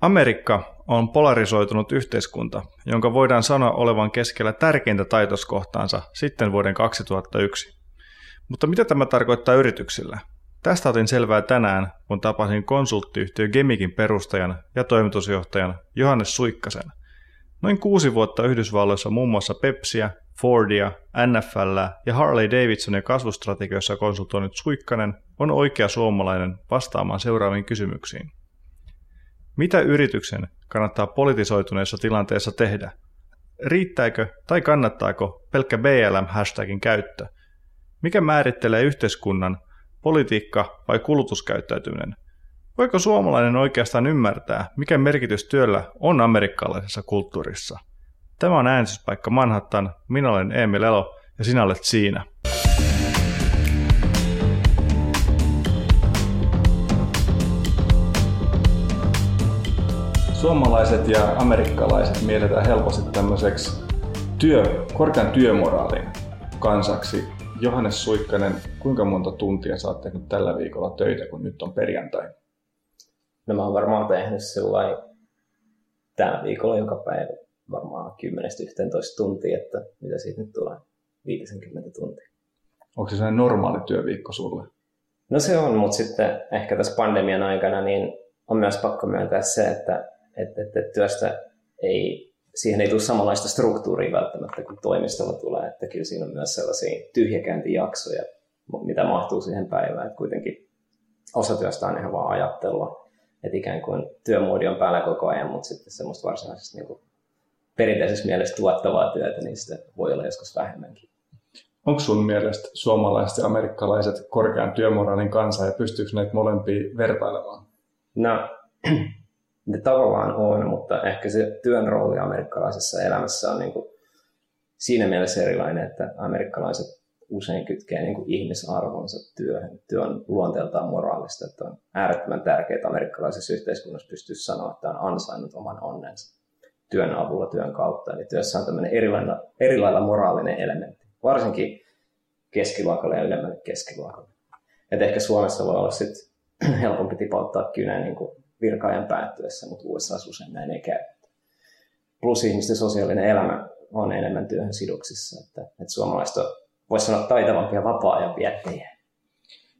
Amerikka on polarisoitunut yhteiskunta, jonka voidaan sanoa olevan keskellä tärkeintä taitoskohtaansa sitten vuoden 2001. Mutta mitä tämä tarkoittaa yrityksillä? Tästä otin selvää tänään, kun tapasin konsulttiyhtiö Gemikin perustajan ja toimitusjohtajan Johannes Suikkasen. Noin kuusi vuotta Yhdysvalloissa muun muassa Pepsiä, Fordia, NFL ja Harley Davidsonin kasvustrategioissa konsultoinut Suikkanen on oikea suomalainen vastaamaan seuraaviin kysymyksiin. Mitä yrityksen kannattaa politisoituneessa tilanteessa tehdä? Riittääkö tai kannattaako pelkkä BLM-hashtagin käyttö? Mikä määrittelee yhteiskunnan, politiikka vai kulutuskäyttäytyminen? Voiko suomalainen oikeastaan ymmärtää, mikä merkitys työllä on amerikkalaisessa kulttuurissa? Tämä on äänestyspaikka Manhattan, minä olen Emil Elo ja sinä olet siinä. Suomalaiset ja amerikkalaiset mielletään helposti tämmöiseksi työ, korkean työmoraalin kansaksi. Johannes Suikkanen, kuinka monta tuntia sä oot tehnyt tällä viikolla töitä, kun nyt on perjantai? No mä oon varmaan tehnyt sellainen tällä viikolla joka päivä varmaan 10-11 tuntia, että mitä siitä nyt tulee, 50 tuntia. Onko se sellainen normaali työviikko sulle? No se on, mutta sitten ehkä tässä pandemian aikana niin on myös pakko myöntää se, että, että, että työstä ei, siihen ei tule samanlaista struktuuria välttämättä kuin toimistolla tulee, että kyllä siinä on myös sellaisia tyhjäkäyntijaksoja, mitä mahtuu siihen päivään, että kuitenkin osa työstä on ihan vaan ajattelua, että ikään kuin työmuodi on päällä koko ajan, mutta sitten semmoista varsinaisesti niin kuin perinteisessä mielessä tuottavaa työtä, niin sitä voi olla joskus vähemmänkin. Onko sun mielestä suomalaiset ja amerikkalaiset korkean työmoraalin kanssa ja pystyykö näitä molempia vertailemaan? No, ne tavallaan on, mutta ehkä se työn rooli amerikkalaisessa elämässä on niin kuin siinä mielessä erilainen, että amerikkalaiset usein kytkee niin kuin ihmisarvonsa työhön. Työ on luonteeltaan moraalista, että on äärettömän tärkeää, että amerikkalaisessa yhteiskunnassa pystyy sanoa, että on ansainnut oman onnensa työn avulla, työn kautta. Eli työssä on tämmöinen erilailla, erilailla moraalinen elementti, varsinkin keskiluokalle ja ylemmälle keskiluokalle. Et ehkä Suomessa voi olla sit helpompi tipauttaa kynä niin kuin virka-ajan päättyessä, mutta USA usein näin ei käy. Plus ihmisten sosiaalinen elämä on enemmän työhön sidoksissa, että, että suomalaiset on, voisi sanoa, taitavampia vapaa-ajan viettäjiä.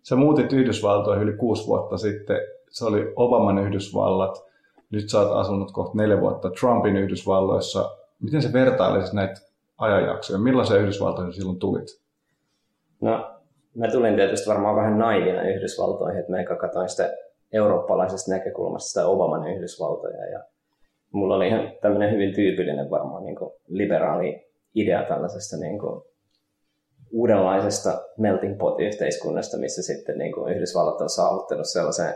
Sä muutit Yhdysvaltoihin yli kuusi vuotta sitten. Se oli Obaman Yhdysvallat nyt sä oot asunut kohta neljä vuotta Trumpin Yhdysvalloissa. Miten se vertailisi näitä ajanjaksoja? Millaisia Yhdysvaltoihin silloin tulit? No, mä tulin tietysti varmaan vähän naivina Yhdysvaltoihin, että mä katsoin sitä eurooppalaisesta näkökulmasta sitä Obaman Yhdysvaltoja. Ja mulla oli ihan tämmöinen hyvin tyypillinen varmaan niin kuin liberaali idea tällaisesta niin kuin uudenlaisesta melting pot-yhteiskunnasta, missä sitten niin kuin Yhdysvallat on saavuttanut sellaisen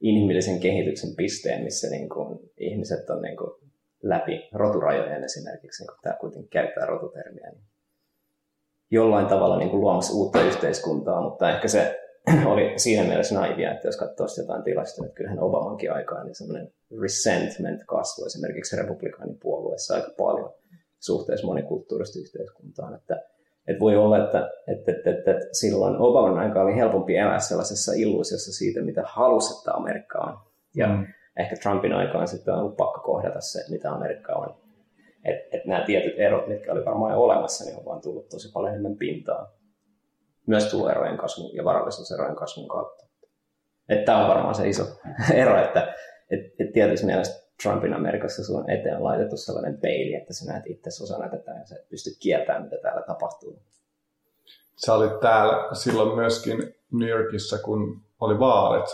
inhimillisen kehityksen pisteen, missä niin kuin ihmiset on niin kuin läpi roturajojen esimerkiksi, niin kuin tämä kuitenkin käyttää rotutermiä, niin jollain tavalla niin kuin luomassa uutta yhteiskuntaa, mutta ehkä se oli siinä mielessä naivia, että jos katsoo jotain tilastoja, että kyllähän Obamankin aikaan niin semmoinen resentment kasvoi esimerkiksi republikaanipuolueessa aika paljon suhteessa monikulttuurista yhteiskuntaan, että että voi olla, että, että, että, että, että silloin Obaman aika oli helpompi elää sellaisessa illuusiossa siitä, mitä halusi, että Amerikka on. Ja mm. ehkä Trumpin aikaan sitten on ollut pakko kohdata se, mitä Amerikka on. Että et nämä tietyt erot, mitkä oli varmaan jo olemassa, niin on vaan tullut tosi paljon enemmän pintaa. Myös tuloerojen kasvun ja varallisuuserojen kasvun kautta. Että tämä on varmaan se iso ero, että et, et tietysti mielestä Trumpin Amerikassa eteen on laitettu sellainen peili, että sä näet itse osana tätä ja sä pystyt kieltämään, mitä täällä tapahtuu. Sä olit täällä silloin myöskin New Yorkissa, kun oli vaalit.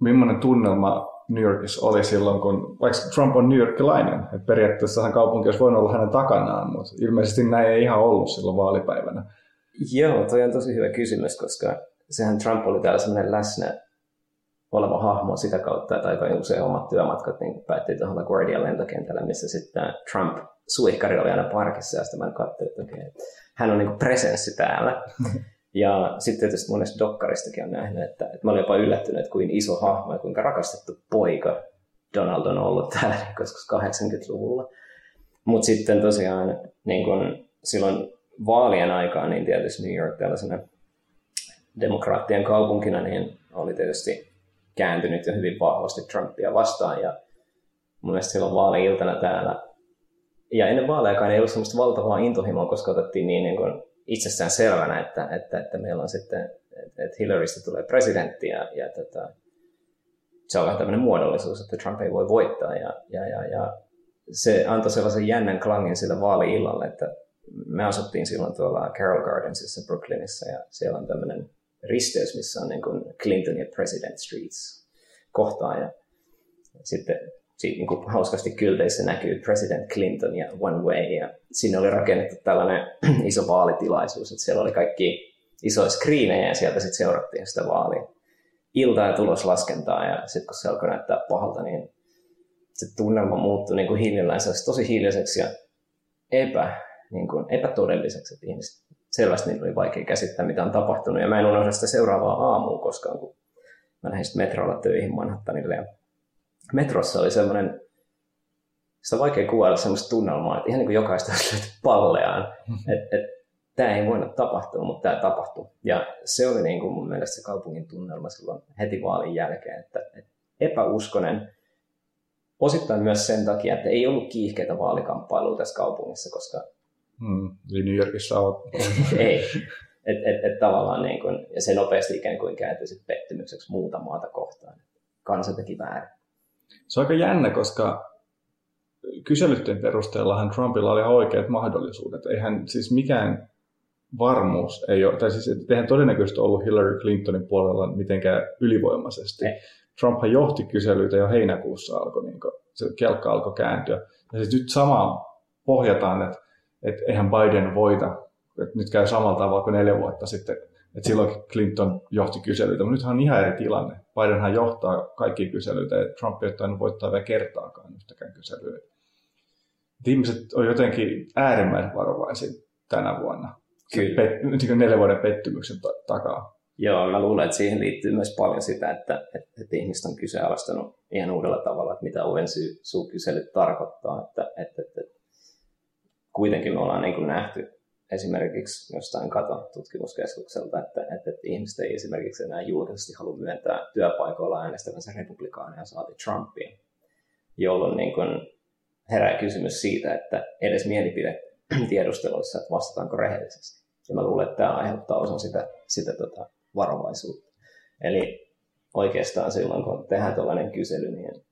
Millainen tunnelma New Yorkissa oli silloin, kun vaikka Trump on New Yorkilainen, että periaatteessa kaupunki olisi voinut olla hänen takanaan, mutta ilmeisesti näin ei ihan ollut silloin vaalipäivänä. Joo, toi on tosi hyvä kysymys, koska sehän Trump oli täällä sellainen läsnä oleva hahmo sitä kautta, että aika usein omat työmatkat niin päättyi tuohon LaGuardia lentokentällä, missä sitten Trump suihkari oli aina parkissa ja sitten mä katsoin, että okei, hän on niin presenssi täällä. Ja sitten tietysti monesta dokkaristakin on nähnyt, että, että mä olin jopa yllättynyt, että kuin iso hahmo ja kuinka rakastettu poika Donald on ollut täällä koska 80-luvulla. Mutta sitten tosiaan niin kun silloin vaalien aikaan, niin tietysti New York tällaisena demokraattien kaupunkina, niin oli tietysti kääntynyt jo hyvin vahvasti Trumpia vastaan. Ja mun mielestä silloin vaali-iltana täällä, ja ennen vaalejakaan ei ollut sellaista valtavaa intohimoa, koska otettiin niin, niin kuin itsestään selvänä, että, että, että meillä on sitten, että Hillarysta tulee presidentti ja, ja tota, se on vähän tämmöinen muodollisuus, että Trump ei voi voittaa ja, ja, ja, ja se antoi sellaisen jännän klangin sille vaali-illalle, että me asuttiin silloin tuolla Carroll Gardensissa Brooklynissa ja siellä on tämmöinen risteys, missä on niin kuin Clinton ja President Streets kohtaa ja sitten siitä niin kuin hauskasti kylteissä näkyy President Clinton ja One Way ja sinne oli rakennettu tällainen iso vaalitilaisuus, että siellä oli kaikki isoja screenejä ja sieltä sitten seurattiin sitä vaalia. Iltaa ja tuloslaskentaa ja sitten kun se alkoi näyttää pahalta, niin se tunnelma muuttui niin kuin hiljalleen tosi hiljaiseksi ja epä, niin kuin epätodelliseksi, että ihmiset selvästi niin oli vaikea käsittää, mitä on tapahtunut. Ja mä en unohda sitä seuraavaa aamua koskaan, kun mä lähdin sitten metrolla töihin Manhattanille. Ja metrossa oli semmoinen, sitä on vaikea kuvailla semmoista tunnelmaa, että ihan niin kuin jokaista olisi palleaan. Että et, tämä ei voinut tapahtua, mutta tämä tapahtui. Ja se oli niin kuin mun mielestä se kaupungin tunnelma silloin heti vaalin jälkeen, että, että epäuskonen, osittain myös sen takia, että ei ollut kiihkeitä vaalikamppailuja tässä kaupungissa, koska... Hmm, eli New Yorkissa on. ei. Et, et, et tavallaan niin kuin, ja se nopeasti ikään kuin kääntyi pettymykseksi muuta maata kohtaan. Kansa teki väärin. Se on aika jännä, koska kyselytten perusteellahan Trumpilla oli oikeat mahdollisuudet. Eihän siis mikään varmuus ei ole, tai siis eihän todennäköisesti ollut Hillary Clintonin puolella mitenkään ylivoimaisesti. Ei. Trumphan johti kyselyitä jo heinäkuussa alkoi, niin kuin, se kelkka alkoi kääntyä. Ja siis nyt sama pohjataan, että, että eihän Biden voita, että nyt käy samalla tavalla kuin neljä vuotta sitten, että silloin Clinton johti kyselyitä, mutta nythän on ihan eri tilanne. Bidenhan johtaa kaikki kyselyitä ja Trump ei ole voittaa vielä kertaakaan yhtäkään kyselyä. Ihmiset on jotenkin äärimmäisen varovaisia tänä vuonna. Kyllä. Pet, niin neljän vuoden pettymyksen takaa. Joo, mä luulen, että siihen liittyy myös paljon sitä, että, että, että ihmiset on kyseenalaistanut ihan uudella tavalla, että mitä ONSU-kyselyt tarkoittaa. Että, että, että kuitenkin me ollaan niin kuin nähty esimerkiksi jostain kato-tutkimuskeskukselta, että, että, että ihmiset ei esimerkiksi enää julkisesti halua myöntää työpaikoilla äänestävänsä republikaania saati Trumpia, jolloin niin kuin herää kysymys siitä, että edes mielipide tiedusteluissa, että vastataanko rehellisesti. Ja mä luulen, että tämä aiheuttaa osan sitä, sitä tota varovaisuutta. Eli oikeastaan silloin, kun tehdään tällainen kysely, niin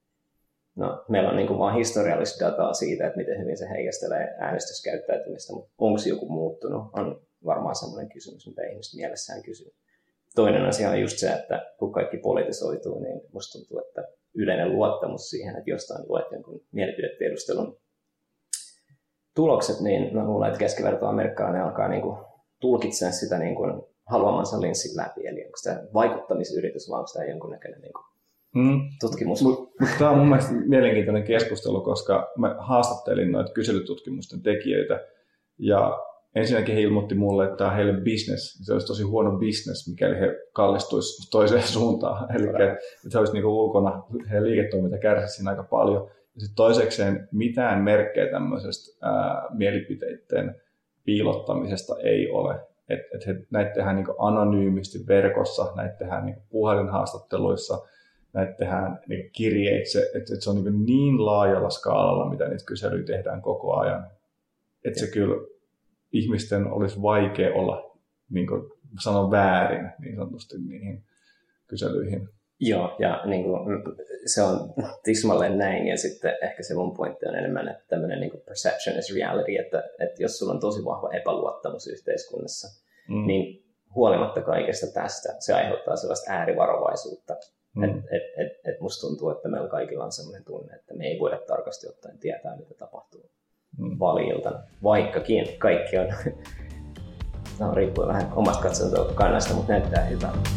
no, meillä on niin kuin vain historiallista dataa siitä, että miten hyvin se heijastelee äänestyskäyttäytymistä, mutta onko joku muuttunut, on varmaan sellainen kysymys, mitä ihmiset mielessään kysyy. Toinen asia on just se, että kun kaikki politisoituu, niin musta tuntuu, että yleinen luottamus siihen, että jostain luet jonkun mielipidetiedustelun tulokset, niin mä luulen, että keskivertoamerikkalainen alkaa niin kuin tulkitsemaan sitä niin kuin haluamansa linssin läpi. Eli onko tämä vaikuttamisyritys vai onko tämä jonkunnäköinen niin kuin mm. tutkimus? Mutta mut tämä on mun mielestä mielenkiintoinen keskustelu, koska mä haastattelin noita kyselytutkimusten tekijöitä ja ensinnäkin he ilmoitti mulle, että tämä on heille business. Se olisi tosi huono business, mikäli he kallistuisi toiseen suuntaan. Eli että se olisi niin ulkona, heidän liiketoiminta kärsisi aika paljon. Ja sitten toisekseen mitään merkkejä tämmöisestä ää, mielipiteiden piilottamisesta ei ole. Et, et he, näitä tehdään niin anonyymisti verkossa, näitä tehdään niin puhelinhaastatteluissa, näitä tehdään niin kirjeitse, että et se on niin, niin laajalla skaalalla, mitä niitä kyselyjä tehdään koko ajan. Että se kyllä ihmisten olisi vaikea olla, niin kuin sanon väärin niin sanotusti niihin kyselyihin. Joo, ja niin kuin, se on tismalleen näin, ja sitten ehkä se mun pointti on enemmän, että tämmöinen niin perception is reality, että, että jos sulla on tosi vahva epäluottamus yhteiskunnassa, mm. niin huolimatta kaikesta tästä, se aiheuttaa sellaista äärivarovaisuutta. Mm. Et, et, et, et musta tuntuu, että meillä kaikilla on sellainen tunne, että me ei voida tarkasti ottaen tietää, mitä tapahtuu mm. vaaliiltana, vaikkakin kaikki on, no, riippuu vähän omasta katsontakannasta, mutta näyttää hyvältä.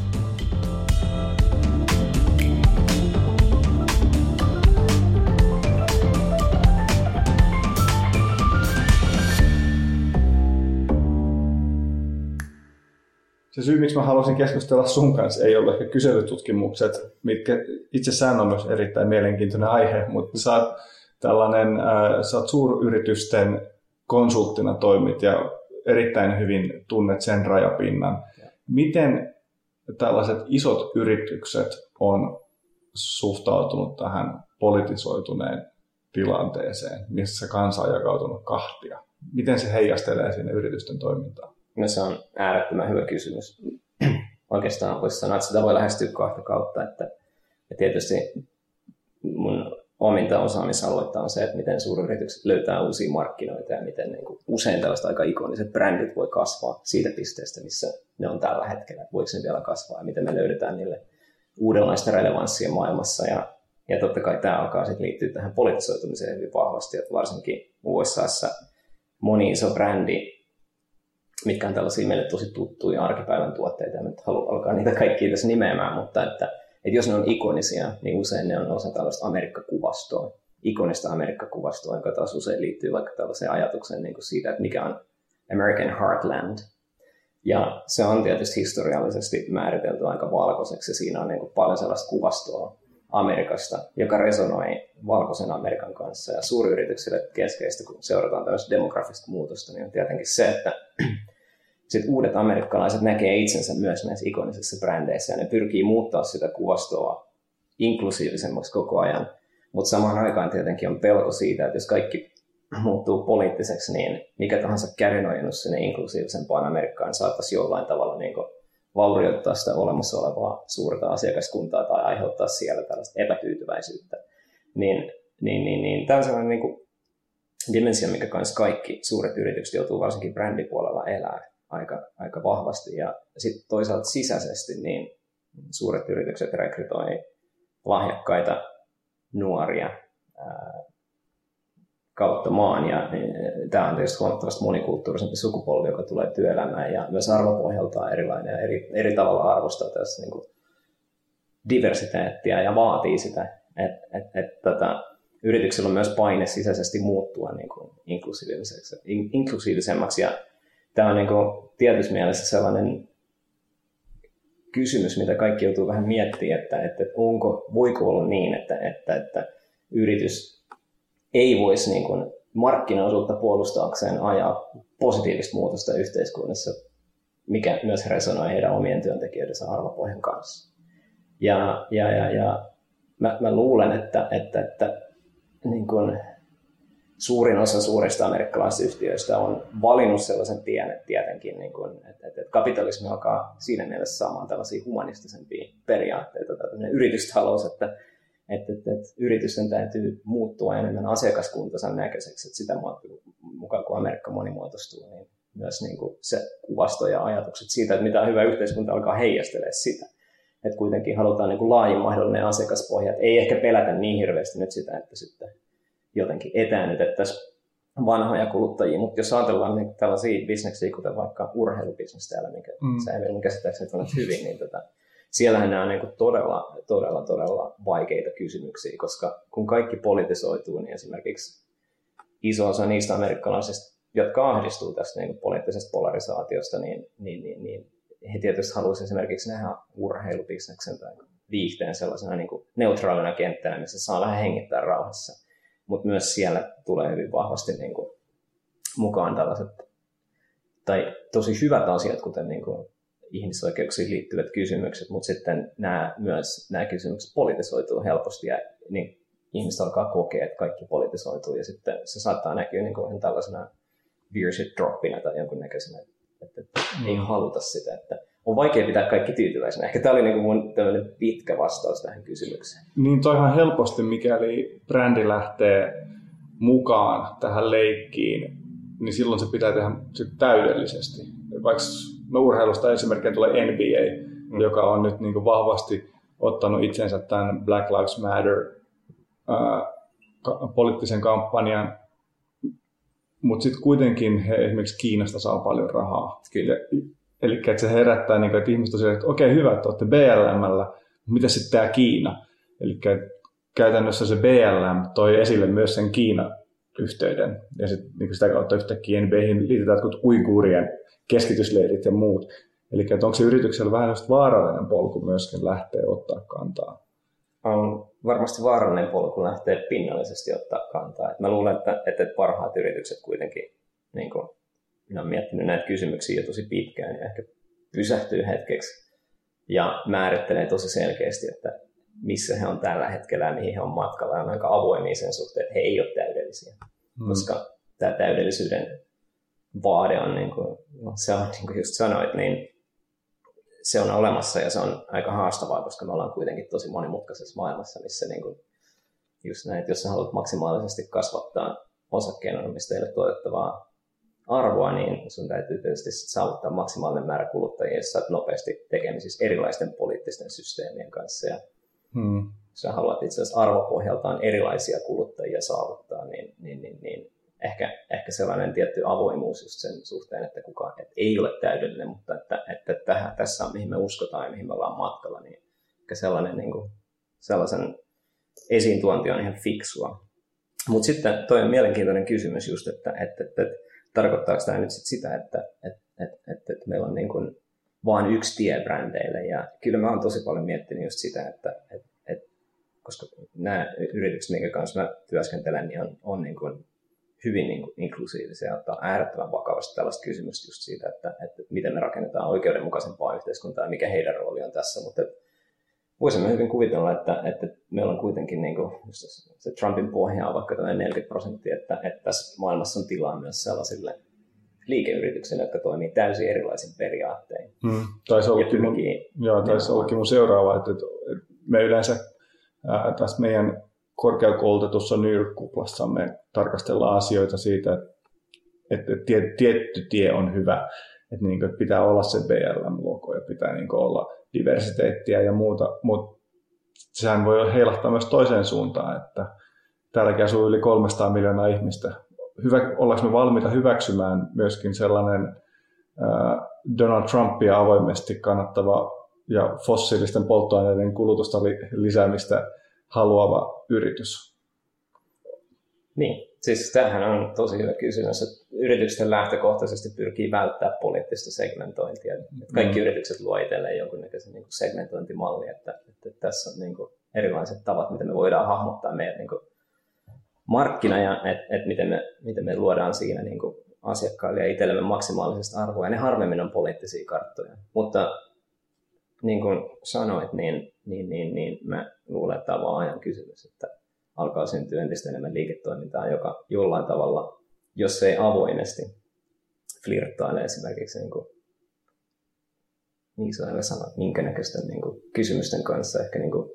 Se syy, miksi mä haluaisin keskustella sun kanssa, ei ole ehkä kyselytutkimukset, mitkä itsessään on myös erittäin mielenkiintoinen aihe, mutta sä oot tällainen, äh, sä oot suuryritysten konsulttina toimit ja erittäin hyvin tunnet sen rajapinnan. Miten tällaiset isot yritykset on suhtautunut tähän politisoituneen tilanteeseen, missä kansa on jakautunut kahtia? Miten se heijastelee sinne yritysten toimintaan? No se on äärettömän hyvä kysymys. Oikeastaan voisi sanoa, että sitä voi lähestyä kahta kautta. Että, ja tietysti mun ominta osaamisaluetta on se, että miten suuryritykset löytää uusia markkinoita ja miten niin kuin usein tällaiset aika ikoniset brändit voi kasvaa siitä pisteestä, missä ne on tällä hetkellä. Voiko ne vielä kasvaa ja miten me löydetään niille uudenlaista relevanssia maailmassa. Ja, ja totta kai tämä alkaa sitten liittyä tähän politisoitumiseen hyvin vahvasti, että varsinkin USAssa moni iso brändi, mitkä on tällaisia meille tosi tuttuja arkipäivän tuotteita, ja nyt haluan alkaa niitä kaikkia tässä nimeämään, mutta että, että jos ne on ikonisia, niin usein ne on osa tällaista Amerikka-kuvastoa, ikonista Amerikka-kuvastoa, joka taas usein liittyy vaikka tällaiseen ajatukseen niin kuin siitä, että mikä on American Heartland. Ja se on tietysti historiallisesti määritelty aika valkoiseksi. Siinä on niin kuin paljon sellaista kuvastoa Amerikasta, joka resonoi valkoisen Amerikan kanssa. Ja suuryrityksille keskeistä, kun seurataan tällaista demografista muutosta, niin on tietenkin se, että sit uudet amerikkalaiset näkee itsensä myös näissä ikonisissa brändeissä ja ne pyrkii muuttaa sitä kuvastoa inklusiivisemmaksi koko ajan. Mutta samaan aikaan tietenkin on pelko siitä, että jos kaikki muuttuu poliittiseksi, niin mikä tahansa kärinojennus sinne inklusiivisempaan Amerikkaan saattaisi jollain tavalla niin vaurioittaa sitä olemassa olevaa suurta asiakaskuntaa tai aiheuttaa siellä tällaista epätyytyväisyyttä. Niin, niin, niin, niin tämä on sellainen niin kuin dimensio, mikä kanssa kaikki suuret yritykset joutuu varsinkin brändipuolella elää aika, aika vahvasti. Ja sitten toisaalta sisäisesti niin suuret yritykset rekrytoi lahjakkaita nuoria ää, kautta maan. Ja tämä on tietysti huomattavasti monikulttuurisempi sukupolvi, joka tulee työelämään ja myös arvopohjaltaan erilainen ja eri, eri tavalla arvostaa tässä niin kuin diversiteettiä ja vaatii sitä, että et, et, tota, yrityksellä on myös paine sisäisesti muuttua niin kuin inklusiivisemmaksi, inklusiivisemmaksi. Ja tämä on niin kuin tietyssä mielessä sellainen kysymys, mitä kaikki joutuu vähän miettimään, että, että onko, voiko olla niin, että, että, että yritys ei voisi niin kuin markkinaosuutta puolustaakseen ajaa positiivista muutosta yhteiskunnassa, mikä myös resonoi heidän omien työntekijöidensä arvopohjan kanssa. Ja, ja, ja, ja mä, mä luulen, että, että, että niin kuin suurin osa suurista amerikkalaisista yhtiöistä on valinnut sellaisen tien, että tietenkin, niin kuin, että, että, että kapitalismi alkaa siinä mielessä saamaan tällaisia humanistisempia periaatteita, tämmöinen yritystalous, että, että, että, että yritysten täytyy muuttua enemmän asiakaskuntansa näköiseksi, että sitä mukaan kun Amerikka monimuotoistuu, niin myös niin kuin se kuvasto ja ajatukset siitä, että mitä hyvä yhteiskunta alkaa heijastelemaan sitä. Että kuitenkin halutaan niin kuin laajin mahdollinen asiakaspohja, että ei ehkä pelätä niin hirveästi nyt sitä, että sitten jotenkin etäännytettäisiin vanhoja kuluttajia, mutta jos ajatellaan niin tällaisia bisneksiä, kuten vaikka urheilubisnes täällä, mikä mm. sä Emil käsittääkseni tunnet hyvin, niin tota, siellähän nämä on niin todella, todella, todella vaikeita kysymyksiä, koska kun kaikki politisoituu, niin esimerkiksi iso osa niistä amerikkalaisista, jotka ahdistuu tästä niin poliittisesta polarisaatiosta, niin, niin, niin, niin he tietysti haluaisivat esimerkiksi nähdä urheilubisneksen tai viihteen sellaisena niin neutraalina kenttänä, missä saa vähän hengittää rauhassa. Mutta myös siellä tulee hyvin vahvasti niin kuin mukaan tällaiset tai tosi hyvät asiat, kuten niin kuin ihmisoikeuksiin liittyvät kysymykset, mutta sitten nämä, myös nämä kysymykset politisoituu helposti ja niin ihmiset alkaa kokea, että kaikki politisoituu ja sitten se saattaa näkyä niin kuin tällaisena viewership droppina tai jonkun näköisenä, että, että mm. ei haluta sitä, että on vaikea pitää kaikki tyytyväisenä. Ehkä tämä oli niin kuin mun pitkä vastaus tähän kysymykseen. Niin toihan helposti, mikäli brändi lähtee mukaan tähän leikkiin, niin silloin se pitää tehdä täydellisesti. Vaikka no urheilusta esimerkkinä tulee NBA, mm. joka on nyt niin kuin vahvasti ottanut itsensä tämän Black Lives Matter ää, ka- poliittisen kampanjan, mutta sitten kuitenkin he esimerkiksi Kiinasta saa paljon rahaa. Kyllä. Eli että se herättää, niin kuin, että ihmiset on että okei, hyvä, että olette BLMllä, mitä sitten tämä Kiina? Eli käytännössä se BLM toi esille myös sen Kiina-yhteyden, ja sit, niin sitä kautta yhtäkkiä NBAhin liitetään jotkut uiguurien keskitysleirit ja muut. Eli että onko se yrityksellä vähän just vaarallinen polku myöskin lähteä ottaa kantaa? On varmasti vaarallinen polku lähteä pinnallisesti ottaa kantaa. Et mä luulen, että, että parhaat yritykset kuitenkin niin kuin minä olen miettinyt näitä kysymyksiä jo tosi pitkään ja ehkä pysähtyy hetkeksi ja määrittelee tosi selkeästi, että missä he on tällä hetkellä ja mihin he on matkalla. Ja on aika avoimia sen suhteen, että he ei ole täydellisiä. Mm. Koska tämä täydellisyyden vaade on, niin kuin, no, se on niin kuin just sanoit, niin se on olemassa ja se on aika haastavaa, koska me ollaan kuitenkin tosi monimutkaisessa maailmassa, missä niin kuin, just näin, että jos sä haluat maksimaalisesti kasvattaa osakkeenomistajille tuotettavaa arvoa, niin sun täytyy tietysti saavuttaa maksimaalinen määrä kuluttajia, jos sä nopeasti tekemisissä erilaisten poliittisten systeemien kanssa. Ja hmm. Jos sä haluat itse asiassa arvopohjaltaan erilaisia kuluttajia saavuttaa, niin, niin, niin, niin ehkä, ehkä sellainen tietty avoimuus just sen suhteen, että kukaan että ei ole täydellinen, mutta että, että tähän, tässä on mihin me uskotaan ja mihin me ollaan matkalla, niin ehkä sellainen, niin kuin, sellaisen esiin tuonti on ihan fiksua. Mutta sitten toi on mielenkiintoinen kysymys just, että, että, että, että tarkoittaako tämä nyt sit sitä, että, että, että, että, että meillä on niin kuin vain yksi tie brändeille. Ja kyllä mä oon tosi paljon miettinyt just sitä, että, että, että koska nämä yritykset, minkä kanssa mä työskentelen, niin on, on niin kuin hyvin niin kuin inklusiivisia ja ottaa äärettömän vakavasti tällaista kysymystä just siitä, että, että miten me rakennetaan oikeudenmukaisempaa yhteiskuntaa ja mikä heidän rooli on tässä. Mutta voisimme hyvin kuvitella, että, että meillä on kuitenkin niin kuin, se Trumpin pohja on vaikka 40 prosenttia, että, että tässä maailmassa on tilaa myös sellaisille liikeyrityksille, jotka toimii täysin erilaisin periaattein. Hmm. Taisi ollakin, mun, joo, taisi ollakin mun seuraava, että, että me yleensä ää, tässä meidän korkeakoulutetussa New York-kuplassa me tarkastellaan asioita siitä, että, että tietty tie on hyvä, että, niin kuin, että pitää olla se BLM-logo ja pitää niin kuin, olla diversiteettiä ja muuta, mutta sehän voi heilahtaa myös toiseen suuntaan, että täälläkin asuu yli 300 miljoonaa ihmistä. Hyvä, ollaanko me valmiita hyväksymään myöskin sellainen Donald Trumpia avoimesti kannattava ja fossiilisten polttoaineiden kulutusta li, lisäämistä haluava yritys? Niin, siis tämähän on tosi hyvä kysymys, että yritykset lähtökohtaisesti pyrkii välttämään poliittista segmentointia. Että kaikki mm. yritykset luo itselleen jonkunnäköisen niin segmentointimalli, että, että tässä on niin kuin erilaiset tavat, miten me voidaan hahmottaa meidän niin kuin markkina ja että et miten, me, miten me luodaan siinä niin kuin asiakkaille ja itsellemme maksimaalisesti arvoa. Ja ne harvemmin on poliittisia karttoja. Mutta niin kuin sanoit, niin, niin, niin, niin mä luulen, että tämä on vaan ajan kysymys, että alkaa syntyä entistä enemmän liiketoimintaa, joka jollain tavalla, jos ei avoimesti flirttaile esimerkiksi niin kuin, niin sanoa sanat, minkä näköisten niin kuin, kysymysten kanssa, ehkä niin kuin,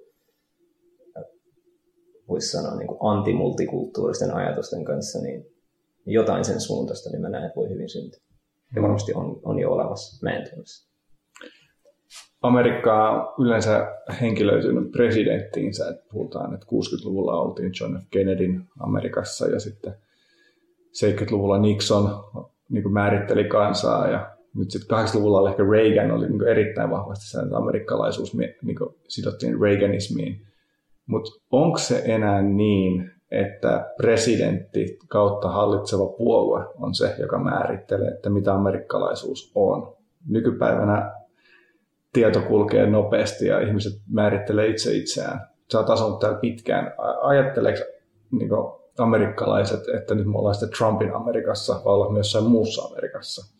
voisi sanoa niin kuin antimultikulttuuristen ajatusten kanssa, niin jotain sen suuntaista, niin mä näen, että voi hyvin syntyä. Ja varmasti on, on jo olemassa, mä en tunne Amerikkaa yleensä henkilöitynyt presidenttiinsä, että puhutaan, että 60-luvulla oltiin John F. Kennedyn Amerikassa ja sitten 70-luvulla Nixon niin kuin määritteli kansaa ja nyt sitten 80-luvulla ehkä Reagan oli niin erittäin vahvasti se, että amerikkalaisuus niin sidottiin Reaganismiin. Mutta onko se enää niin, että presidentti kautta hallitseva puolue on se, joka määrittelee, että mitä amerikkalaisuus on? Nykypäivänä tieto kulkee nopeasti ja ihmiset määrittelee itse itseään. Sä oot asunut täällä pitkään. Ajatteleeko niin amerikkalaiset, että nyt me ollaan sitten Trumpin Amerikassa vai ollaan myös jossain muussa Amerikassa?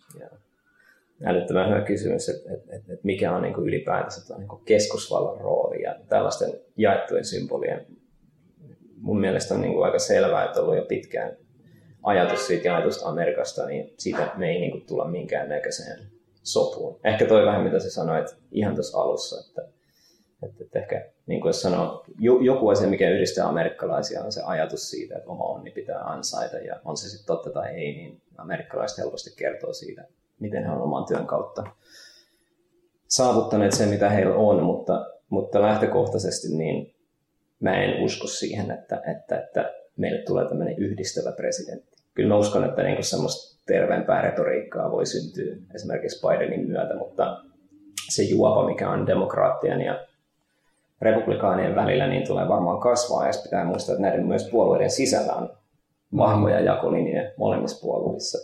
Älyttömän hyvä kysymys, että, että, että mikä on niin ylipäätänsä niin keskusvallan rooli ja tällaisten jaettujen symbolien. Mun mielestä on niin kuin aika selvää, että on ollut jo pitkään ajatus siitä jaetusta Amerikasta, niin siitä me ei niin tulla minkään näköiseen sopuun. Ehkä toi vähän mitä sä sanoit ihan tuossa alussa, että, että, että ehkä niin kuin sanoo, joku asia, mikä yhdistää amerikkalaisia on se ajatus siitä, että oma onni pitää ansaita ja on se sitten totta tai ei, niin amerikkalaiset helposti kertoo siitä, miten he on oman työn kautta saavuttaneet sen, mitä heillä on, mutta, mutta lähtökohtaisesti niin mä en usko siihen, että, että, että meille tulee tämmöinen yhdistävä presidentti. Kyllä mä uskon, että niin semmoista terveempää retoriikkaa voi syntyä esimerkiksi Bidenin myötä, mutta se juopa, mikä on demokraattien ja republikaanien välillä, niin tulee varmaan kasvaa. Ja pitää muistaa, että näiden myös puolueiden sisällä on vahvoja jakolinjoja molemmissa puolueissa.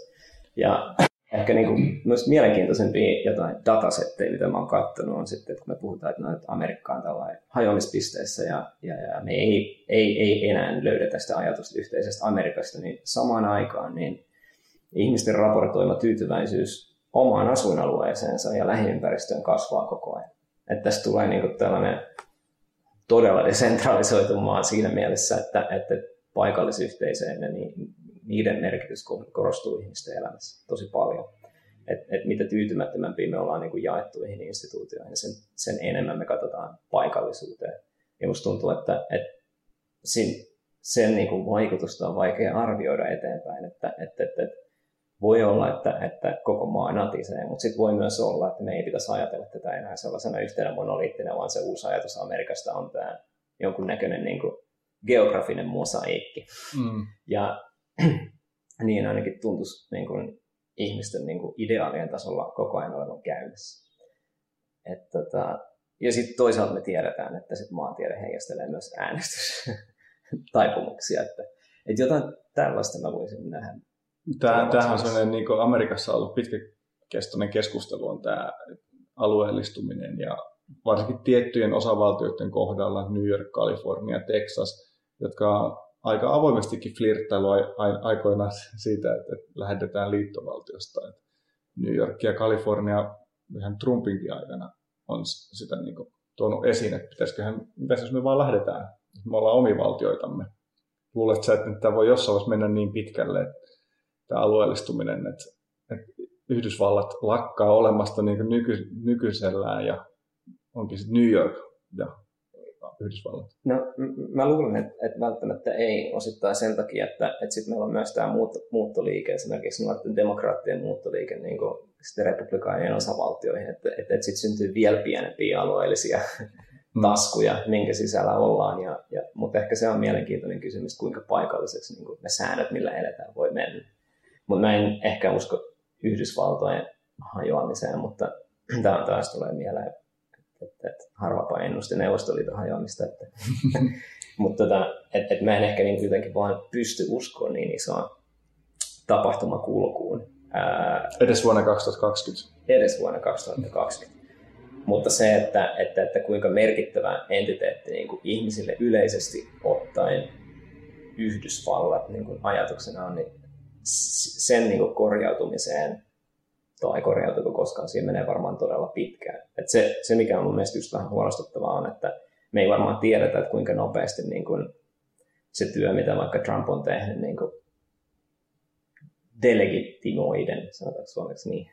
Ja ehkä niin kuin myös mielenkiintoisempia jotain datasetteja, mitä mä oon katsonut, on sitten, että kun me puhutaan, että, no, että Amerikka on tällainen hajoamispisteessä ja, ja, ja me ei, ei, ei enää löydetä sitä ajatusta yhteisestä Amerikasta, niin samaan aikaan niin ihmisten raportoima tyytyväisyys omaan asuinalueeseensa ja lähiympäristöön kasvaa koko ajan. Että tästä tulee niin tällainen todella desentralisoitu maa siinä mielessä, että, että paikallisyhteisöjen ja niiden merkitys korostuu ihmisten elämässä tosi paljon. Et, et mitä tyytymättömämpiä me ollaan niin kuin jaettuihin instituutioihin, sen, sen enemmän me katsotaan paikallisuuteen. Ja musta tuntuu, että, että sen, sen niin kuin vaikutusta on vaikea arvioida eteenpäin, että, että, että, että voi olla, että, että koko maa natisee, mutta sitten voi myös olla, että me ei pitäisi ajatella tätä enää sellaisena yhtenä monoliittina, vaan se uusi ajatus Amerikasta on tämä jonkunnäköinen niin kuin geografinen mosaikki. Mm. Ja niin ainakin tuntuisi niin kuin ihmisten niin kuin ideaalien tasolla koko ajan olevan käynnissä. Et, tota, ja sitten toisaalta me tiedetään, että sit maantiede heijastelee myös äänestystaipumuksia, että, että jotain tällaista mä voisin nähdä Tämähän on sellainen, niin kuin Amerikassa on ollut pitkäkestoinen keskustelu on tämä alueellistuminen ja varsinkin tiettyjen osavaltioiden kohdalla, New York, Kalifornia, Texas, jotka on aika avoimestikin flirttailu aikoinaan siitä, että lähetetään liittovaltiosta. New York ja Kalifornia ihan Trumpinkin aikana on sitä niin kuin tuonut esiin, että pitäisiköhän, mitäs jos me vaan lähdetään, me ollaan omivaltioitamme. Luulet sä, että tämä voi jossain vaiheessa mennä niin pitkälle, että tämä alueellistuminen, että, että Yhdysvallat lakkaa olemasta niin nyky, nykyisellään ja onkin sitten New York ja Yhdysvallat? No mä luulen, että, että välttämättä ei osittain sen takia, että, että sitten meillä on myös tämä muutto, muuttoliike, esimerkiksi nuorten demokraattien muuttoliike niin kuin sitten republikaanien osavaltioihin, että, että, että sitten syntyy vielä pienempiä alueellisia mm. taskuja, minkä sisällä ollaan. Ja, ja, mutta ehkä se on mielenkiintoinen kysymys, kuinka paikalliseksi niin kuin ne säännöt, millä eletään, voi mennä. Mutta mä en ehkä usko Yhdysvaltojen hajoamiseen, mutta tämä taas tulee mieleen, että, että harvapa ennusti Neuvostoliiton hajoamista. Että, mutta tota, et, et mä en ehkä niin jotenkin vaan pysty uskoa niin isoa tapahtumakulkuun. Ää, edes vuonna 2020. Edes vuonna 2020. Mutta se, että, että, että kuinka merkittävä entiteetti niin kuin ihmisille yleisesti ottaen Yhdysvallat niin kuin ajatuksena on, niin sen niin kuin korjautumiseen tai korjautuko koskaan, siinä menee varmaan todella pitkään. Et se, se, mikä on mun mielestä just vähän huolestuttavaa, on, että me ei varmaan tiedetä, että kuinka nopeasti niin kuin se työ, mitä vaikka Trump on tehnyt, niin kuin delegitimoiden, sanotaanko suomeksi niin,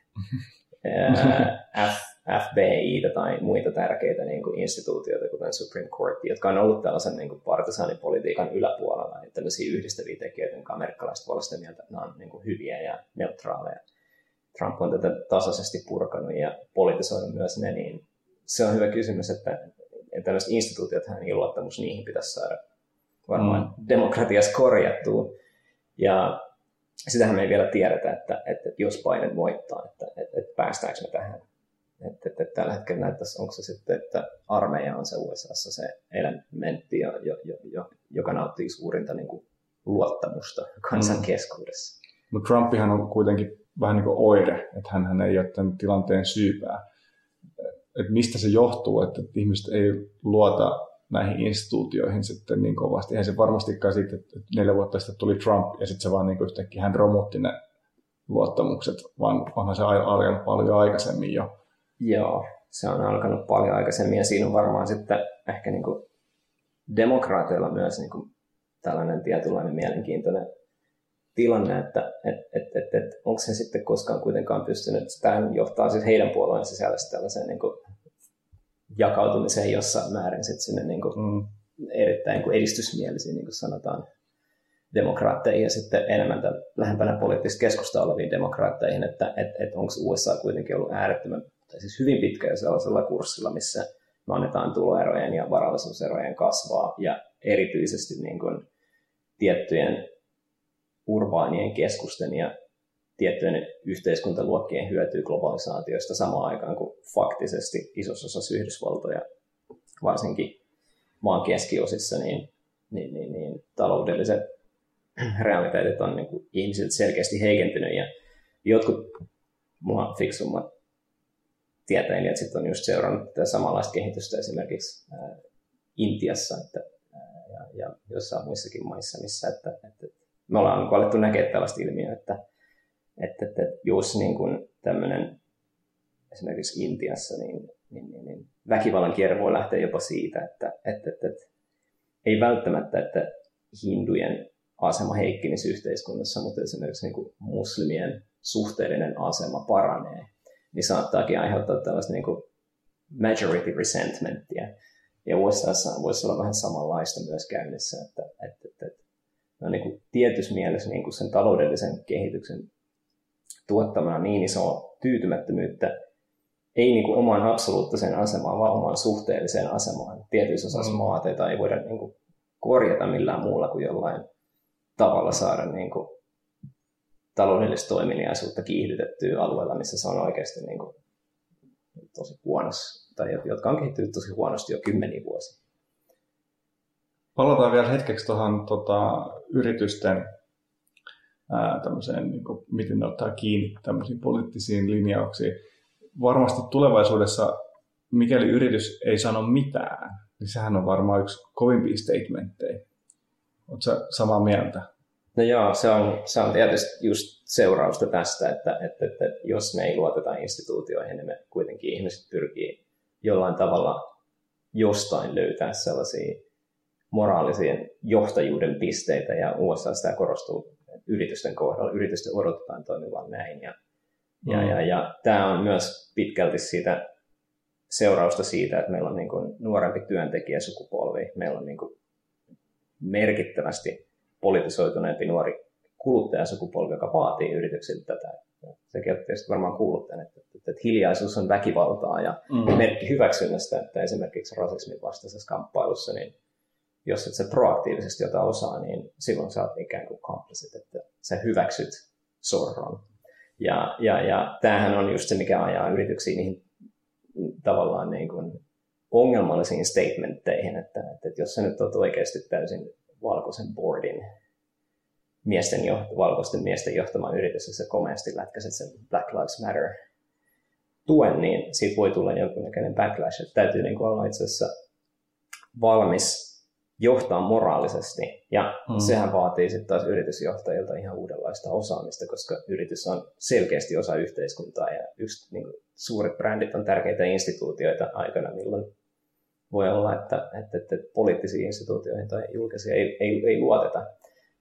F, FBI tai muita tärkeitä niin kuin instituutioita, kuten Supreme Court, jotka on ollut tällaisen niin kuin partisaanipolitiikan yläpuolella, että tämmöisiä yhdistäviä tekijöitä, jotka amerikkalaiset voi olla mieltä, että ne on niin kuin hyviä ja neutraaleja. Trump on tätä tasaisesti purkanut ja politisoinut myös ne, niin se on hyvä kysymys, että, tämmöiset instituutiot, niin luottamus niihin pitäisi saada varmaan mm. demokratiassa korjattua. Ja sitähän me ei vielä tiedetä, että, että, että jos Biden voittaa, että, että, että päästäänkö me tähän. Että, että, että tällä hetkellä näyttäisi, onko se sitten, että armeija on se USAssa se elementti, jo, jo, jo, joka nauttii suurinta niin kuin, luottamusta kansan mm. keskuudessa. Mutta Trumpihan on kuitenkin vähän niin kuin oire, että hän ei ole tämän tilanteen syypää. Että mistä se johtuu, että ihmiset ei luota näihin instituutioihin sitten niin kovasti. Eihän se varmastikaan siitä, että neljä vuotta sitten tuli Trump ja sitten se vaan niin kuin yhtäkkiä hän romutti ne luottamukset, vaan onhan se alkanut paljon aikaisemmin jo. Joo, se on alkanut paljon aikaisemmin ja siinä on varmaan sitten ehkä niin kuin demokraateilla myös niin kuin tällainen tietynlainen mielenkiintoinen tilanne, että et, et, et, et, onko se sitten koskaan kuitenkaan pystynyt, tämä johtaa siis heidän puolueen sisällä tällaiseen niin kuin jakautumiseen jossain määrin sit sinne niin kuin mm. erittäin kuin edistysmielisiin, niin kuin sanotaan, demokraatteihin ja sitten enemmän tämän, lähempänä poliittista keskustaa oleviin demokraatteihin, että et, et onko USA kuitenkin ollut äärettömän, tai siis hyvin pitkä jo sellaisella kurssilla, missä me annetaan tuloerojen ja varallisuuserojen kasvaa ja erityisesti niin kuin tiettyjen urbaanien keskusten ja tiettyjen yhteiskuntaluokkien hyötyy globalisaatiosta samaan aikaan kuin faktisesti isossa osassa Yhdysvaltoja, varsinkin maan keskiosissa, niin, niin, niin, niin taloudelliset realiteetit on niin kuin ihmisiltä selkeästi heikentynyt ja jotkut mua fiksummat tieteilijät sitten on just seurannut tätä samanlaista kehitystä esimerkiksi Intiassa että, ja, ja jossain muissakin maissa, missä että, että me ollaan niin alettu näkemään tällaista ilmiöä, että, että, että jos niin kuin tämmöinen esimerkiksi Intiassa, niin niin, niin, niin väkivallan kierre voi lähteä jopa siitä, että, että, että, että ei välttämättä, että hindujen asema heikkenisi yhteiskunnassa, mutta esimerkiksi niin kuin muslimien suhteellinen asema paranee, niin saattaakin aiheuttaa tällaista niin kuin majority resentmenttiä. Ja USAssa voisi olla vähän samanlaista myös käynnissä, että, että, että, että no niin kuin tietyssä mielessä niin kuin sen taloudellisen kehityksen tuottamana niin iso tyytymättömyyttä, ei niin kuin omaan absoluuttiseen asemaan, vaan omaan suhteelliseen asemaan. Tietyissä osassa mm. maata, ei voida niin kuin korjata millään muulla kuin jollain tavalla saada niin kuin taloudellista toiminiaisuutta kiihdytettyä alueella, missä se on oikeasti niin kuin tosi huonossa, tai jotka on kehittynyt tosi huonosti jo kymmeniä vuosia. Palataan vielä hetkeksi tuohon tota, yritysten ää, niin kuin, miten ne ottaa kiinni tämmöisiin poliittisiin linjauksiin. Varmasti tulevaisuudessa, mikäli yritys ei sano mitään, niin sehän on varmaan yksi kovimpia statementteja. Oletko samaa mieltä? No joo, se on, se on tietysti just seurausta tästä, että, että, että jos me ei luoteta instituutioihin, niin me kuitenkin ihmiset pyrkii jollain tavalla jostain löytää sellaisia moraalisia johtajuuden pisteitä, ja USA sitä korostuu yritysten kohdalla. Yritysten odotetaan toimivan näin, ja, mm. ja, ja, ja tämä on myös pitkälti siitä seurausta siitä, että meillä on niin kuin nuorempi työntekijäsukupolvi, meillä on niin kuin merkittävästi politisoituneempi nuori kuluttajasukupolvi, joka vaatii yrityksiltä tätä. Sekin on tietysti varmaan kuullut tämän, että, että, että hiljaisuus on väkivaltaa ja mm. merkki hyväksynnästä, että esimerkiksi rasismin vastaisessa kamppailussa, niin jos et sä proaktiivisesti ota osaa, niin silloin sä oot ikään kuin complicit, että sä hyväksyt sorron. Ja, ja, ja tämähän on just se, mikä ajaa yrityksiä niihin tavallaan niin kuin ongelmallisiin statementteihin, että, että, että jos sä nyt oot oikeasti täysin valkoisen boardin miesten johto, valkoisten miesten johtama yritys, jossa komeasti lätkäiset sen Black Lives Matter tuen, niin siitä voi tulla jonkunnäköinen backlash. Että täytyy niin kuin olla itse asiassa valmis johtaa moraalisesti. Ja mm. sehän vaatii sitten taas yritysjohtajilta ihan uudenlaista osaamista, koska yritys on selkeästi osa yhteiskuntaa ja yksi niin kuin, suuret brändit on tärkeitä instituutioita aikana, milloin voi olla, että, että, että poliittisiin instituutioihin tai julkisia ei, ei, ei luoteta.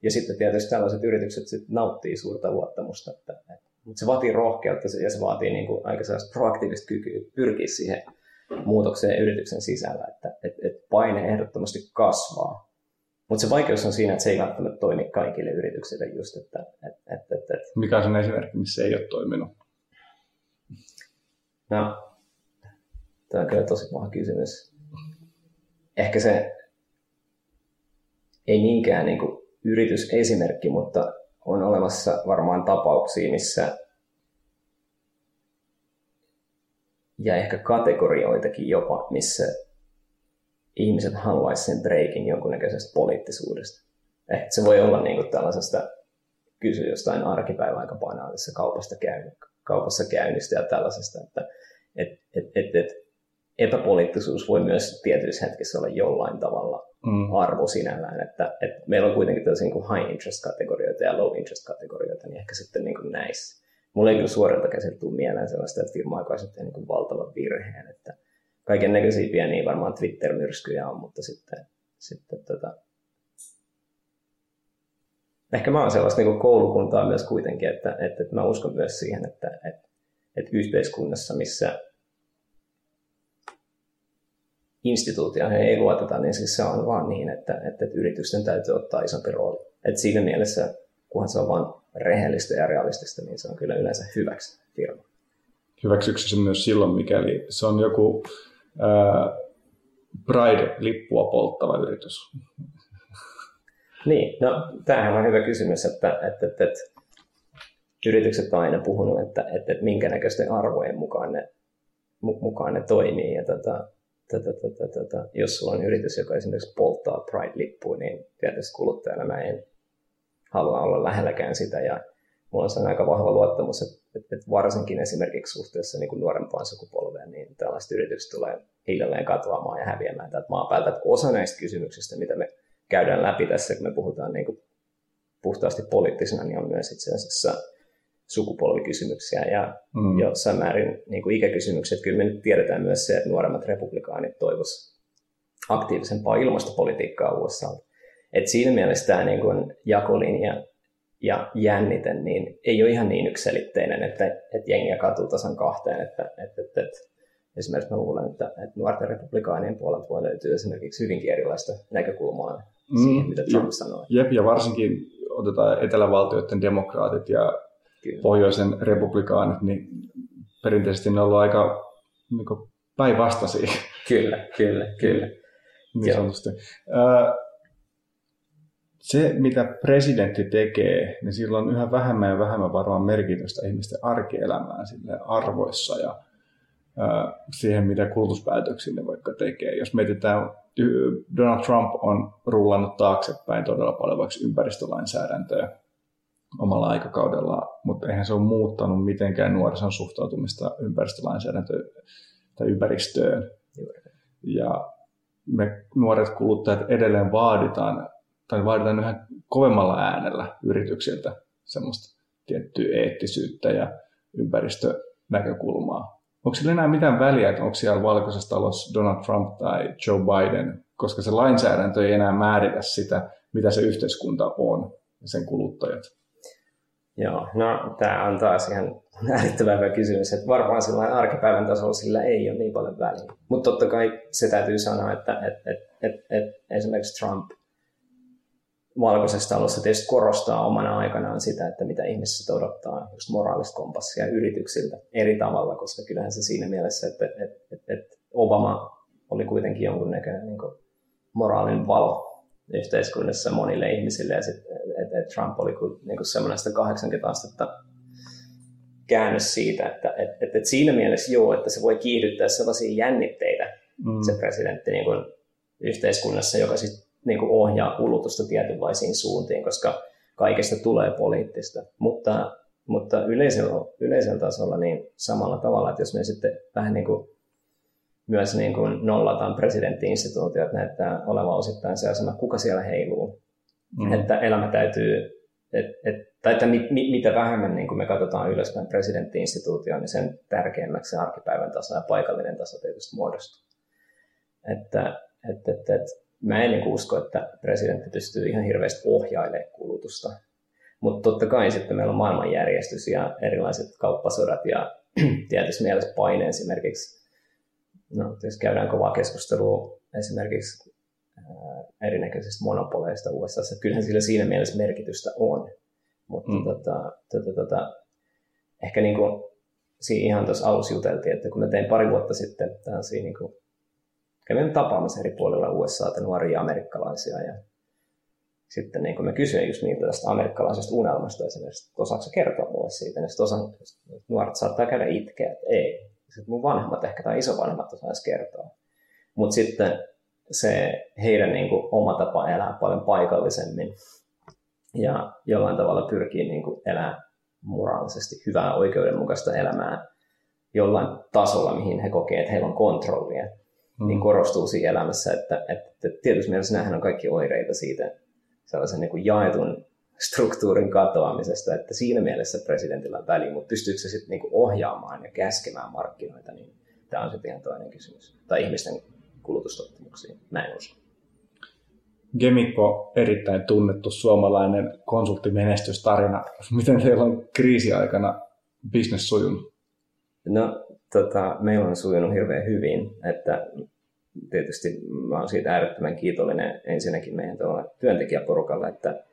Ja sitten tietysti tällaiset yritykset sit nauttii suurta luottamusta, että, että, mutta se vaatii rohkeutta ja se vaatii niin kuin aika sellaista proaktiivista kykyä pyrkiä siihen muutokseen yrityksen sisällä, että, että, että paine ehdottomasti kasvaa. Mutta se vaikeus on siinä, että se ei välttämättä toimi kaikille yrityksille just, että, että, että, että, että Mikä on sen esimerkki, missä ei ole toiminut? No, tämä on kyllä tosi paha kysymys ehkä se ei niinkään niin kuin yritysesimerkki, mutta on olemassa varmaan tapauksia, missä ja ehkä kategorioitakin jopa, missä ihmiset haluaisivat sen breikin jonkunnäköisestä poliittisuudesta. Ehkä se voi olla niin kuin tällaisesta kysyä jostain arkipäivän aika banaalissa kaupasta, käyn, kaupassa käynnistä ja tällaisesta, että et, et, et, et, epäpoliittisuus voi myös tietyissä hetkissä olla jollain tavalla mm. arvo sinällään, että, että meillä on kuitenkin tällaisia niin high interest kategorioita ja low interest kategorioita, niin ehkä sitten niin kuin näissä. Mulla ei kyllä suorilta käsin tule mieleen sellaista, että firma aikaisemmin tehnyt niin valtavan virheen, että kaiken näköisiä pieniä varmaan Twitter-myrskyjä on, mutta sitten, sitten tota, ehkä mä oon sellaista niin koulukuntaa myös kuitenkin, että, että, että mä uskon myös siihen, että, että, että yhteiskunnassa, missä instituutioihin ei luoteta, niin siis se on vaan niin, että, että, että yritysten täytyy ottaa isompi rooli. Et siinä mielessä, kunhan se on vain rehellistä ja realistista, niin se on kyllä yleensä hyväksi firma. Hyväksyykö se myös silloin, mikäli se on joku ää, Pride-lippua polttava yritys? Niin, no tämähän on hyvä kysymys, että, että, että, että yritykset on aina puhunut, että, että, että minkä näköisten arvojen mukaan ne, mukaan ne toimii. Ja tota, tätä, tätä, tätä, jos sulla on yritys, joka esimerkiksi polttaa Pride-lippua, niin tietysti kuluttajana mä en halua olla lähelläkään sitä. Ja mulla on sellainen aika vahva luottamus, että, että, varsinkin esimerkiksi suhteessa niin kuin nuorempaan sukupolveen, niin tällaiset yritykset tulee hiljalleen katoamaan ja häviämään täältä maapäältä. Että osa näistä kysymyksistä, mitä me käydään läpi tässä, kun me puhutaan niin kuin puhtaasti poliittisena, niin on myös itse asiassa sukupolvikysymyksiä ja mm. jossain määrin niin kuin ikäkysymykset. Kyllä me nyt tiedetään myös se, että nuoremmat republikaanit toivoisivat aktiivisempaa ilmastopolitiikkaa USA. Et siinä mielessä tämä niin kuin jakolinja ja jännite niin ei ole ihan niin ykselitteinen, että, että jengiä katuu tasan kahteen. Että, että, että, että esimerkiksi mä luulen, että, että nuorten republikaanien puolelta voi löytyä esimerkiksi hyvinkin erilaista näkökulmaa mm, siihen, mitä Trump sanoi. Jep, ja varsinkin otetaan etelävaltioiden demokraatit ja Kyllä. pohjoisen republikaanit, niin perinteisesti ne on ollut aika niin päinvastaisia. Kyllä, kyllä, kyllä. niin sanotusti. Se, mitä presidentti tekee, niin sillä on yhä vähemmän ja vähemmän varmaan merkitystä ihmisten arkielämään sille arvoissa ja siihen, mitä kulutuspäätöksiä ne vaikka tekee. Jos mietitään, Donald Trump on rullannut taaksepäin todella paljon vaikka ympäristölainsäädäntöä omalla aikakaudellaan, mutta eihän se ole muuttanut mitenkään nuorison suhtautumista ympäristölainsäädäntöön tai ympäristöön. Ja me nuoret kuluttajat edelleen vaaditaan, tai vaaditaan yhä kovemmalla äänellä yrityksiltä semmoista tiettyä eettisyyttä ja ympäristönäkökulmaa. Onko sillä enää mitään väliä, että onko siellä valkoisessa talossa Donald Trump tai Joe Biden, koska se lainsäädäntö ei enää määritä sitä, mitä se yhteiskunta on ja sen kuluttajat? Joo, no tämä on taas ihan äärittävän hyvä kysymys, että varmaan sillä arkipäivän tasolla sillä ei ole niin paljon väliä. Mutta totta kai se täytyy sanoa, että et, et, et, et esimerkiksi Trump valkoisessa talossa tietysti korostaa omana aikanaan sitä, että mitä ihmiset odottaa just moraalista kompassia yrityksiltä eri tavalla, koska kyllähän se siinä mielessä, että, että, että, että Obama oli kuitenkin jonkunnäköinen niin moraalin valo yhteiskunnassa monille ihmisille ja sitten että, että Trump oli niin kuin semmoinen 80 astetta käännös siitä, että että, että, että siinä mielessä joo, että se voi kiihdyttää sellaisia jännitteitä mm. se presidentti niin kuin yhteiskunnassa, joka sitten niin kuin ohjaa kulutusta tietynlaisiin suuntiin, koska kaikesta tulee poliittista. Mutta, mutta yleisellä, yleisellä tasolla niin samalla tavalla, että jos me sitten vähän niin kuin myös niin kuin nollataan presidenttiinstituutiot, näyttää olevan osittain se asema, kuka siellä heiluu. Mm. Että elämä täytyy, et, et, tai että mit, mit, mitä vähemmän niin kuin me katsotaan ylöspäin presidenttiinstituutioon, niin sen tärkeämmäksi se arkipäivän taso ja paikallinen taso tietysti muodostuu. Että, et, et, et, mä en niin usko, että presidentti pystyy ihan hirveästi ohjailemaan kulutusta. Mutta totta kai sitten meillä on maailmanjärjestys ja erilaiset kauppasodat ja tietysti mielessä paine esimerkiksi. No, jos käydään kovaa keskustelua esimerkiksi erinäköisistä monopoleista USA. Kyllähän sillä siinä mielessä merkitystä on. Mutta mm. tota, tota, tota, ehkä niin kuin, siinä ihan tuossa alussa juteltiin, että kun mä tein pari vuotta sitten tällaisia niin kuin, kävin tapaamassa eri puolilla USA nuoria amerikkalaisia ja sitten niin kun mä kysyin just niiltä tästä amerikkalaisesta unelmasta esimerkiksi, että osaako kertoa mulle siitä, niin osa, nuoret saattaa käydä itkeä, että ei. Sitten mun vanhemmat ehkä tai isovanhemmat osaisi kertoa. Mutta sitten se heidän niin kuin, oma tapa elää paljon paikallisemmin ja jollain tavalla pyrkii niin kuin, elää moraalisesti hyvää oikeudenmukaista elämää jollain tasolla, mihin he kokee, että heillä on kontrollia, mm. niin korostuu siinä elämässä, että, että, että tietysti mielessä nämähän on kaikki oireita siitä sellaisen niin kuin jaetun struktuurin katoamisesta, että siinä mielessä presidentillä on väliä, mutta pystyykö se sitten niin ohjaamaan ja käskemään markkinoita, niin tämä on sitten ihan toinen kysymys. Tai ihmisten kulutustottumuksiin. Näin uskon. Gemikko, erittäin tunnettu suomalainen konsulttimenestystarina. Miten teillä on kriisiaikana business sujunut? No, tota, meillä on sujunut hirveän hyvin, että tietysti mä olen siitä äärettömän kiitollinen ensinnäkin meidän työntekijäporukalle, että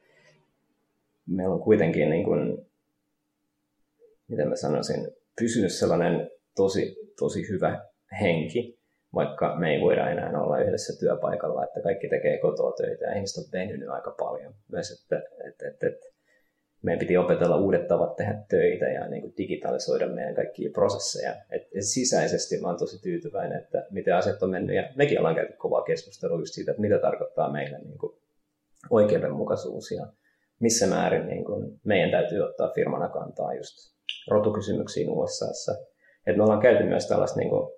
meillä on kuitenkin, niin kuin, miten mä sanoisin, pysynyt sellainen tosi, tosi hyvä henki vaikka me ei voida enää olla yhdessä työpaikalla, että kaikki tekee kotoa töitä ja ihmiset on venynyt aika paljon. Myös, että, että, että, että meidän piti opetella uudet tavat tehdä töitä ja niin kuin digitalisoida meidän kaikkia prosesseja. Et sisäisesti mä olen tosi tyytyväinen, että miten asiat on mennyt. Ja mekin ollaan käyty kovaa keskustelua just siitä, että mitä tarkoittaa meille niin kuin oikeudenmukaisuus ja missä määrin niin kuin meidän täytyy ottaa firmana kantaa just rotukysymyksiin USAssa. Et me ollaan käyty myös tällaista niin kuin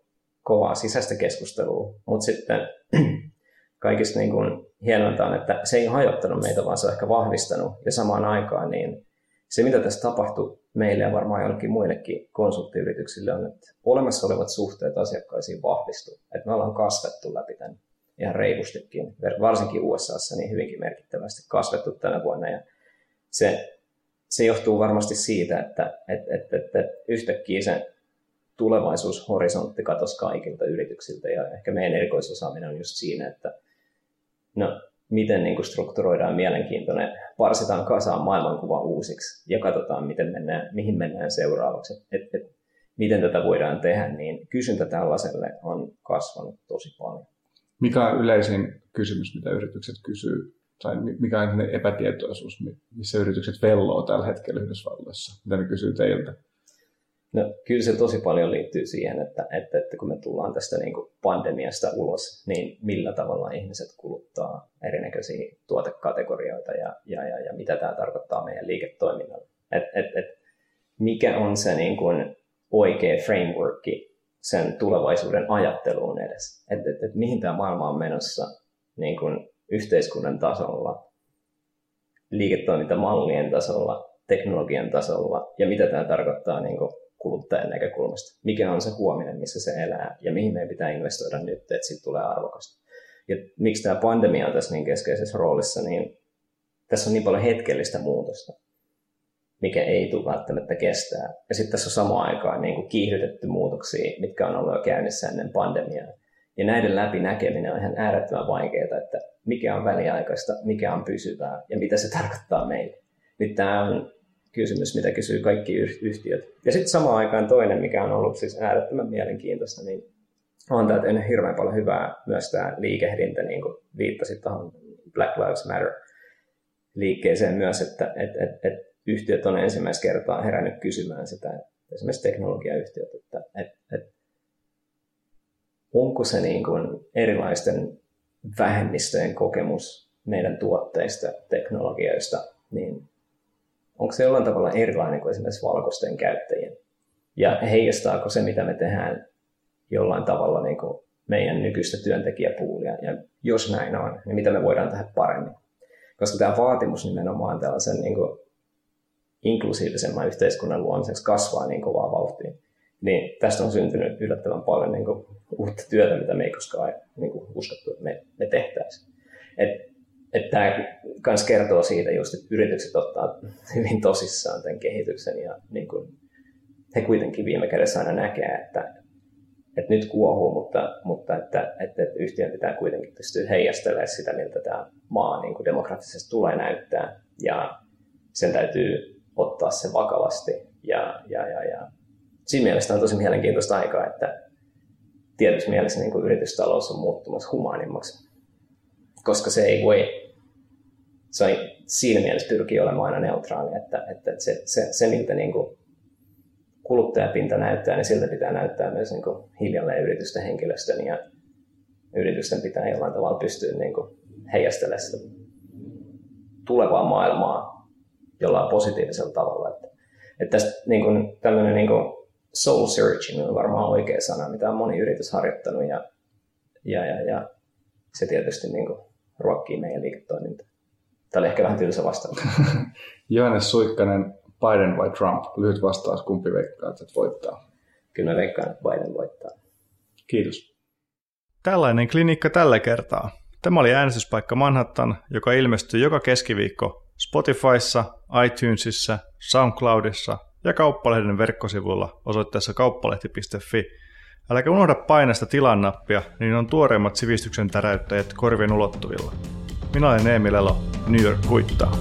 kovaa sisäistä keskustelua, mutta sitten kaikista niin kuin hienointa on, että se ei hajottanut meitä, vaan se on ehkä vahvistanut ja samaan aikaan niin se, mitä tässä tapahtui meille ja varmaan jollekin muillekin konsulttiyrityksille on, että olemassa olevat suhteet asiakkaisiin vahvistu. Että me ollaan kasvettu läpi tämän ihan reilustikin, varsinkin USAssa niin hyvinkin merkittävästi kasvettu tänä vuonna. Ja se, se johtuu varmasti siitä, että et, et, et, et yhtäkkiä se tulevaisuushorisontti katosi kaikilta yrityksiltä ja ehkä meidän erikoisosaaminen on just siinä, että no, miten niin kuin strukturoidaan mielenkiintoinen, parsitaan kasaan maailmankuva uusiksi ja katsotaan, miten mennään, mihin mennään seuraavaksi. Et, et, miten tätä voidaan tehdä, niin kysyntä tällaiselle on kasvanut tosi paljon. Mikä on yleisin kysymys, mitä yritykset kysyy, tai mikä on epätietoisuus, missä yritykset velloo tällä hetkellä Yhdysvalloissa? Mitä ne kysyy teiltä? No, kyllä se tosi paljon liittyy siihen, että, että, että kun me tullaan tästä niin kuin pandemiasta ulos, niin millä tavalla ihmiset kuluttaa erinäköisiä tuotekategorioita ja, ja, ja, ja mitä tämä tarkoittaa meidän liiketoiminnalle. Et, et, et, mikä on se niin kuin oikea frameworki sen tulevaisuuden ajatteluun edes. Että et, et, mihin tämä maailma on menossa niin kuin yhteiskunnan tasolla, liiketoimintamallien tasolla, teknologian tasolla ja mitä tämä tarkoittaa niin kuin kuluttajan näkökulmasta. Mikä on se huominen, missä se elää ja mihin meidän pitää investoida nyt, että siitä tulee arvokasta. Ja miksi tämä pandemia on tässä niin keskeisessä roolissa, niin tässä on niin paljon hetkellistä muutosta, mikä ei tule välttämättä kestää. Ja sitten tässä on samaan aikaan niin kuin kiihdytetty muutoksia, mitkä on ollut jo käynnissä ennen pandemiaa. Ja näiden läpi näkeminen on ihan äärettömän vaikeaa, että mikä on väliaikaista, mikä on pysyvää ja mitä se tarkoittaa meille. Nyt tämä on kysymys, mitä kysyy kaikki yhtiöt. Ja sitten samaan aikaan toinen, mikä on ollut siis äärettömän mielenkiintoista, niin on tämä tehnyt hirveän paljon hyvää myös tämä liikehdintä, niin kuin viittasit tuohon Black Lives Matter liikkeeseen myös, että et, et, et yhtiöt on ensimmäistä kertaa herännyt kysymään sitä, esimerkiksi teknologiayhtiöt, että et, et, onko se niin kuin erilaisten vähemmistöjen kokemus meidän tuotteista, teknologioista, niin onko se jollain tavalla erilainen kuin esimerkiksi valkoisten käyttäjien? Ja heijastaako se, mitä me tehdään jollain tavalla niin kuin meidän nykyistä työntekijäpuulia? Ja jos näin on, niin mitä me voidaan tehdä paremmin? Koska tämä vaatimus nimenomaan tällaisen niin kuin inklusiivisemman yhteiskunnan luomiseksi kasvaa niin kovaa vauhtia. Niin tästä on syntynyt yllättävän paljon niin kuin, uutta työtä, mitä me ei koskaan niin kuin, uskottu, että me, me tehtäisiin. Et että tämä myös kertoo siitä just, että yritykset ottaa hyvin tosissaan tämän kehityksen ja niin kuin, he kuitenkin viime kädessä aina näkee, että, että nyt kuohuu, mutta, mutta että, että, että yhtiön pitää kuitenkin pystyä heijastelemaan sitä, miltä tämä maa niin kuin demokraattisesti tulee näyttää ja sen täytyy ottaa se vakavasti ja, ja, ja, ja siinä mielessä on tosi mielenkiintoista aikaa, että tietyssä mielessä niin yritystalous on muuttumassa humaanimmaksi, koska se ei voi se on siinä mielessä pyrkii olemaan aina neutraali, että, että se, se, se miltä niin kuin kuluttajapinta näyttää, niin siltä pitää näyttää myös niin kuin hiljalleen yritysten henkilöstön ja yritysten pitää jollain tavalla pystyä niin kuin heijastelemaan sitä tulevaa maailmaa jollain positiivisella tavalla. Että, että tästä niin kuin, tämmöinen niin kuin soul searching on varmaan oikea sana, mitä on moni yritys harjoittanut ja, ja, ja, ja se tietysti niin kuin ruokkii meidän liiketoimintaa. Tämä oli ehkä vähän tylsä vastaus. Johannes Suikkanen, Biden vai Trump? Lyhyt vastaus, kumpi veikkaa, että voittaa? Kyllä mä veikkaan, että Biden voittaa. Kiitos. Tällainen klinikka tällä kertaa. Tämä oli äänestyspaikka Manhattan, joka ilmestyy joka keskiviikko Spotifyssa, iTunesissa, SoundCloudissa ja Kauppalehden verkkosivulla osoitteessa kauppalehti.fi. Äläkä unohda painasta tilannappia, niin on tuoreimmat sivistyksen täräyttäjät korvien ulottuvilla. Minä olen Eemi Lelo, New York kuittaa.